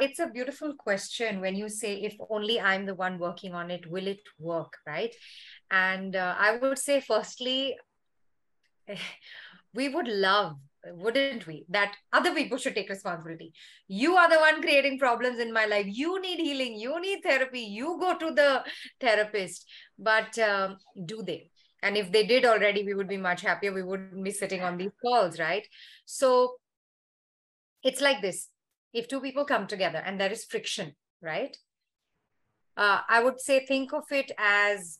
it's a beautiful question when you say, if only I'm the one working on it, will it work? Right. And uh, I would say, firstly, we would love wouldn't we that other people should take responsibility. You are the one creating problems in my life. You need healing. You need therapy. You go to the therapist. But um, do they? And if they did already we would be much happier. We wouldn't be sitting on these calls right? So it's like this if two people come together and there is friction right uh, i would say think of it as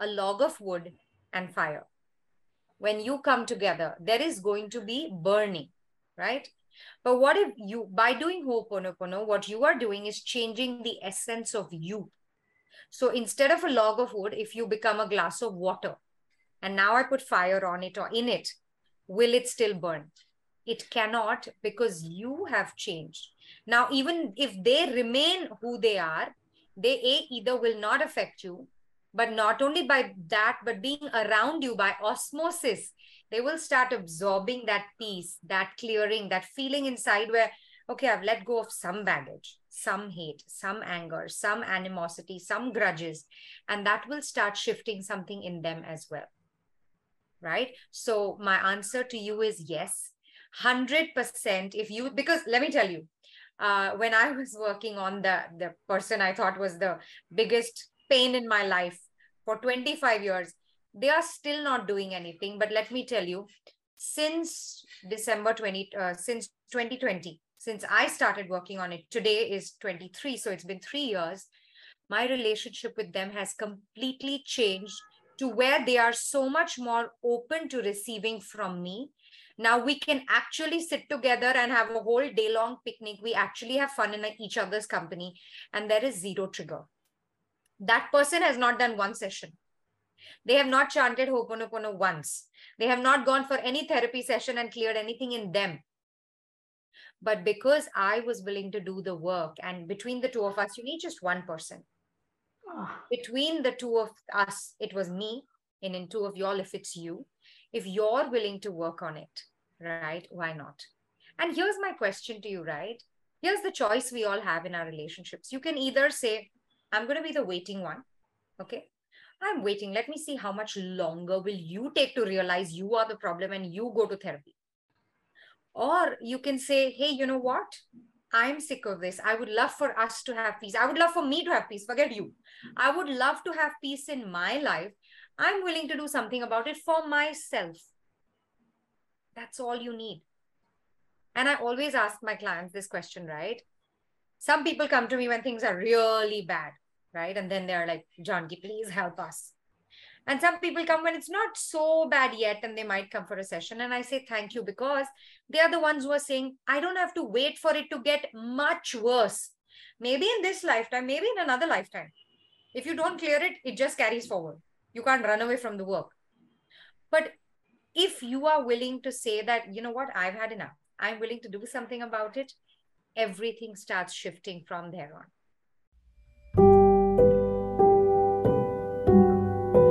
a log of wood and fire when you come together, there is going to be burning, right? But what if you, by doing Ho'oponopono, what you are doing is changing the essence of you. So instead of a log of wood, if you become a glass of water, and now I put fire on it or in it, will it still burn? It cannot because you have changed. Now, even if they remain who they are, they a, either will not affect you but not only by that, but being around you by osmosis, they will start absorbing that peace, that clearing, that feeling inside where, okay, I've let go of some baggage, some hate, some anger, some animosity, some grudges, and that will start shifting something in them as well. Right. So, my answer to you is yes. 100% if you because let me tell you uh, when i was working on the the person i thought was the biggest pain in my life for 25 years. They are still not doing anything. But let me tell you, since December 20, uh, since 2020, since I started working on it, today is 23. So it's been three years. My relationship with them has completely changed to where they are so much more open to receiving from me. Now we can actually sit together and have a whole day long picnic. We actually have fun in each other's company, and there is zero trigger that person has not done one session. They have not chanted Ho'oponopono once. They have not gone for any therapy session and cleared anything in them. But because I was willing to do the work, and between the two of us, you need just one person. Between the two of us, it was me, and in two of y'all, if it's you, if you're willing to work on it, right? Why not? And here's my question to you, right? Here's the choice we all have in our relationships. You can either say, I'm going to be the waiting one. Okay. I'm waiting. Let me see how much longer will you take to realize you are the problem and you go to therapy. Or you can say, hey, you know what? I'm sick of this. I would love for us to have peace. I would love for me to have peace. Forget you. I would love to have peace in my life. I'm willing to do something about it for myself. That's all you need. And I always ask my clients this question, right? some people come to me when things are really bad, right? And then they're like, Janki, please help us. And some people come when it's not so bad yet, and they might come for a session. And I say, thank you, because they are the ones who are saying, I don't have to wait for it to get much worse. Maybe in this lifetime, maybe in another lifetime. If you don't clear it, it just carries forward. You can't run away from the work. But if you are willing to say that, you know what, I've had enough, I'm willing to do something about it, everything starts shifting from there on.